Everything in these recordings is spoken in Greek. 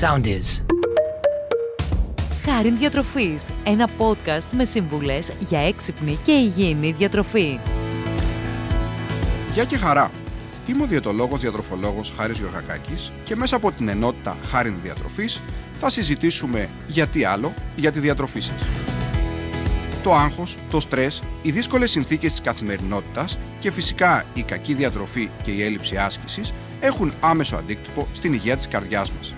Sound is. Χάριν Διατροφής, ένα podcast με σύμβουλες για έξυπνη και υγιεινή διατροφή. Γεια και χαρά! Είμαι ο διαιτολόγος διατροφολόγος Χάρης Γιωργακάκης και μέσα από την ενότητα Χάριν Διατροφής θα συζητήσουμε για τι άλλο για τη διατροφή σας. Το άγχος, το στρες, οι δύσκολες συνθήκες της καθημερινότητας και φυσικά η κακή διατροφή και η έλλειψη άσκησης έχουν άμεσο αντίκτυπο στην υγεία της καρδιάς μας.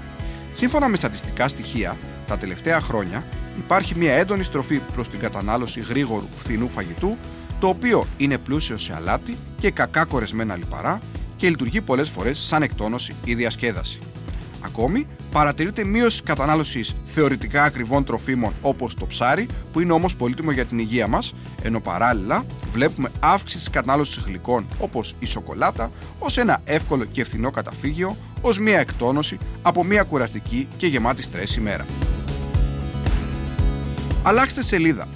Σύμφωνα με στατιστικά στοιχεία, τα τελευταία χρόνια υπάρχει μια έντονη στροφή προς την κατανάλωση γρήγορου φθηνού φαγητού, το οποίο είναι πλούσιο σε αλάτι και κακά κορεσμένα λιπαρά και λειτουργεί πολλές φορές σαν εκτόνωση ή διασκέδαση. Ακόμη, παρατηρείται μείωση κατανάλωσης θεωρητικά ακριβών τροφίμων όπως το ψάρι, που είναι όμως πολύτιμο για την υγεία μας, ενώ παράλληλα βλέπουμε αύξηση της κατανάλωσης γλυκών όπως η σοκολάτα ως ένα εύκολο και φθηνό καταφύγιο, ως μια εκτόνωση από μια κουραστική και γεμάτη στρες ημέρα. Αλλάξτε σελίδα.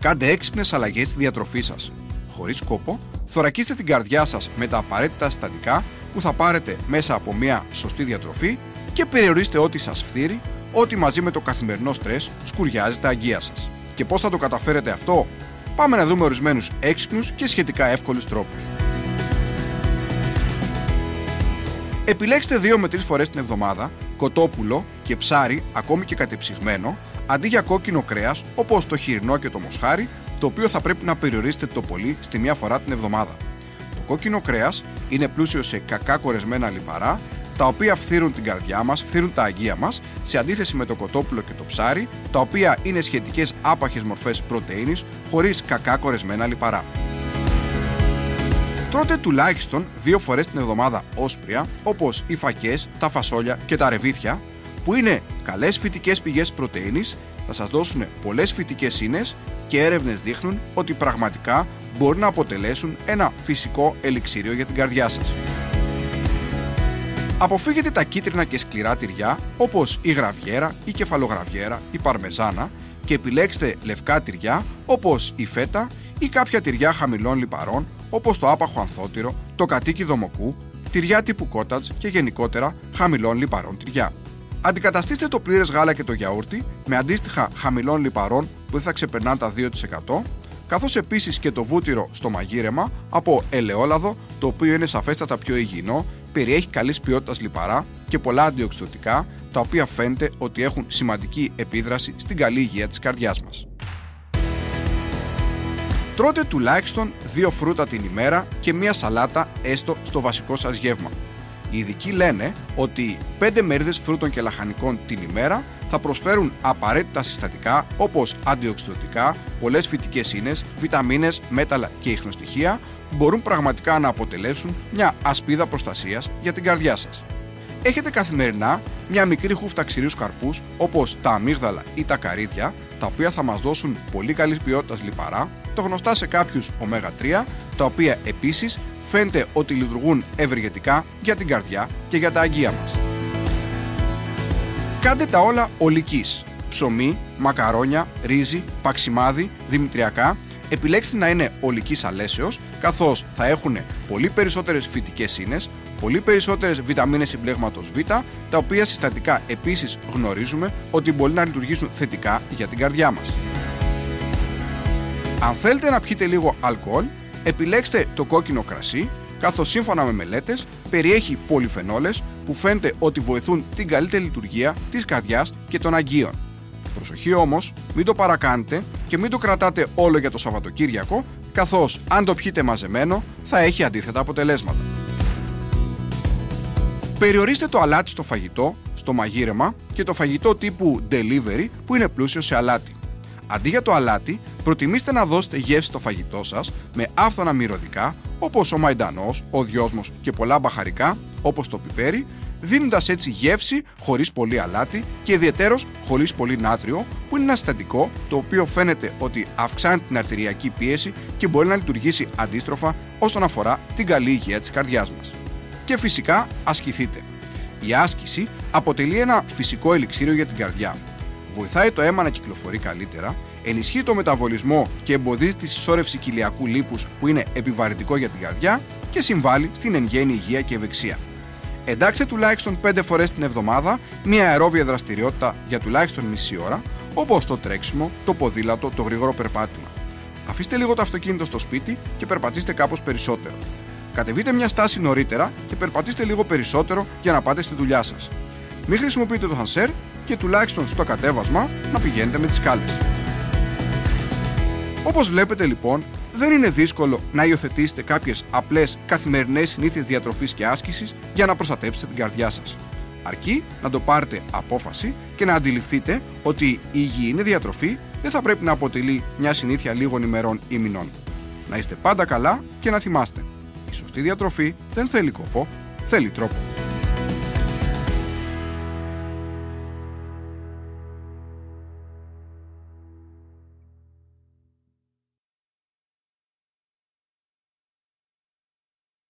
Κάντε έξυπνες αλλαγές στη διατροφή σας. Χωρίς κόπο, θωρακίστε την καρδιά σας με τα απαραίτητα συστατικά που θα πάρετε μέσα από μια σωστή διατροφή και περιορίστε ό,τι σας φθείρει, ό,τι μαζί με το καθημερινό στρες σκουριάζει τα αγκία σας. Και πώς θα το καταφέρετε αυτό; Πάμε να δούμε ορισμένους έξυπνους και σχετικά εύκολους τρόπους. Επιλέξτε 2 με 3 φορές την εβδομάδα κοτόπουλο και ψάρι, ακόμη και κατεψυγμένο, αντί για κόκκινο κρέας όπως το χοιρινό και το μοσχάρι, το οποίο θα πρέπει να περιορίσετε το πολύ στη μία φορά την εβδομάδα. Το κόκκινο κρέας είναι πλούσιο σε κακά κορεσμένα λιπαρά τα οποία φθύρουν την καρδιά μας, φθύρουν τα αγία μας, σε αντίθεση με το κοτόπουλο και το ψάρι, τα οποία είναι σχετικές άπαχες μορφές πρωτεΐνης, χωρίς κακά κορεσμένα λιπαρά. Τρώτε τουλάχιστον δύο φορές την εβδομάδα όσπρια, όπως οι φακές, τα φασόλια και τα ρεβίθια, που είναι καλές φυτικές πηγές πρωτεΐνης, θα σας δώσουν πολλές φυτικές ίνες και έρευνες δείχνουν ότι πραγματικά μπορεί να αποτελέσουν ένα φυσικό ελιξίριο για την καρδιά σας. Αποφύγετε τα κίτρινα και σκληρά τυριά όπως η γραβιέρα, η κεφαλογραβιέρα, η παρμεζάνα και επιλέξτε λευκά τυριά όπως η φέτα ή κάποια τυριά χαμηλών λιπαρών όπως το άπαχο ανθότυρο, το κατοίκι δομοκού, τυριά τύπου cottage και γενικότερα χαμηλών λιπαρών τυριά. Αντικαταστήστε το πλήρες γάλα και το γιαούρτι με αντίστοιχα χαμηλών λιπαρών που δεν θα ξεπερνάνε τα 2%, καθώς επίσης και το βούτυρο στο μαγείρεμα από ελαιόλαδο, το οποίο είναι σαφέστατα πιο υγιεινό περιέχει καλής ποιότητας λιπαρά και πολλά αντιοξυδοτικά, τα οποία φαίνεται ότι έχουν σημαντική επίδραση στην καλή υγεία της καρδιάς μας. Τρώτε τουλάχιστον δύο φρούτα την ημέρα και μία σαλάτα έστω στο βασικό σας γεύμα. Οι ειδικοί λένε ότι 5 μερίδες φρούτων και λαχανικών την ημέρα θα προσφέρουν απαραίτητα συστατικά όπως αντιοξυδοτικά, πολλές φυτικές ίνες, βιταμίνες, μέταλλα και ιχνοστοιχεία μπορούν πραγματικά να αποτελέσουν μια ασπίδα προστασίας για την καρδιά σας. Έχετε καθημερινά μια μικρή χούφτα ξηρίου καρπούς όπως τα αμύγδαλα ή τα καρύδια, τα οποία θα μας δώσουν πολύ καλή ποιότητα λιπαρά, το γνωστά σε κάποιους ω3, τα οποία επίσης φαίνεται ότι λειτουργούν ευεργετικά για την καρδιά και για τα αγγεία μας. Κάντε τα όλα ολικής, ψωμί, μακαρόνια, ρύζι, παξιμάδι, δημητριακά επιλέξτε να είναι ολικής αλέσεως, καθώς θα έχουν πολύ περισσότερες φυτικές ίνες, πολύ περισσότερες βιταμίνες συμπλέγματος Β, τα οποία συστατικά επίσης γνωρίζουμε ότι μπορεί να λειτουργήσουν θετικά για την καρδιά μας. Αν θέλετε να πιείτε λίγο αλκοόλ, επιλέξτε το κόκκινο κρασί, καθώς σύμφωνα με μελέτες περιέχει πολυφενόλες που φαίνεται ότι βοηθούν την καλύτερη λειτουργία της καρδιάς και των αγγείων. Προσοχή όμως, μην το παρακάνετε και μην το κρατάτε όλο για το Σαββατοκύριακο, καθώς αν το πιείτε μαζεμένο θα έχει αντίθετα αποτελέσματα. Περιορίστε το αλάτι στο φαγητό, στο μαγείρεμα και το φαγητό τύπου delivery που είναι πλούσιο σε αλάτι. Αντί για το αλάτι, προτιμήστε να δώσετε γεύση στο φαγητό σας με άφθονα μυρωδικά όπως ο μαϊντανός, ο δυόσμος και πολλά μπαχαρικά όπως το πιπέρι δίνοντας έτσι γεύση χωρίς πολύ αλάτι και ιδιαίτερω χωρίς πολύ νάτριο, που είναι ένα συστατικό το οποίο φαίνεται ότι αυξάνει την αρτηριακή πίεση και μπορεί να λειτουργήσει αντίστροφα όσον αφορά την καλή υγεία της καρδιάς μας. Και φυσικά ασκηθείτε. Η άσκηση αποτελεί ένα φυσικό ελιξίριο για την καρδιά. Βοηθάει το αίμα να κυκλοφορεί καλύτερα, ενισχύει το μεταβολισμό και εμποδίζει τη συσσόρευση κοιλιακού λίπους που είναι επιβαρυντικό για την καρδιά και συμβάλλει στην εν γέννη υγεία και ευεξία. Εντάξτε τουλάχιστον 5 φορές την εβδομάδα μια αερόβια δραστηριότητα για τουλάχιστον μισή ώρα, όπως το τρέξιμο, το ποδήλατο, το γρήγορο περπάτημα. Αφήστε λίγο το αυτοκίνητο στο σπίτι και περπατήστε κάπως περισσότερο. Κατεβείτε μια στάση νωρίτερα και περπατήστε λίγο περισσότερο για να πάτε στη δουλειά σας. Μην χρησιμοποιείτε το χανσέρ και τουλάχιστον στο κατέβασμα να πηγαίνετε με τις σκάλες. Όπως βλέπετε λοιπόν, δεν είναι δύσκολο να υιοθετήσετε κάποιες απλές καθημερινές συνήθειες διατροφής και άσκησης για να προστατέψετε την καρδιά σας. Αρκεί να το πάρετε απόφαση και να αντιληφθείτε ότι η υγιεινή διατροφή δεν θα πρέπει να αποτελεί μια συνήθεια λίγων ημερών ή μηνών. Να είστε πάντα καλά και να θυμάστε. Η σωστή διατροφή δεν θέλει κόπο, θέλει τρόπο.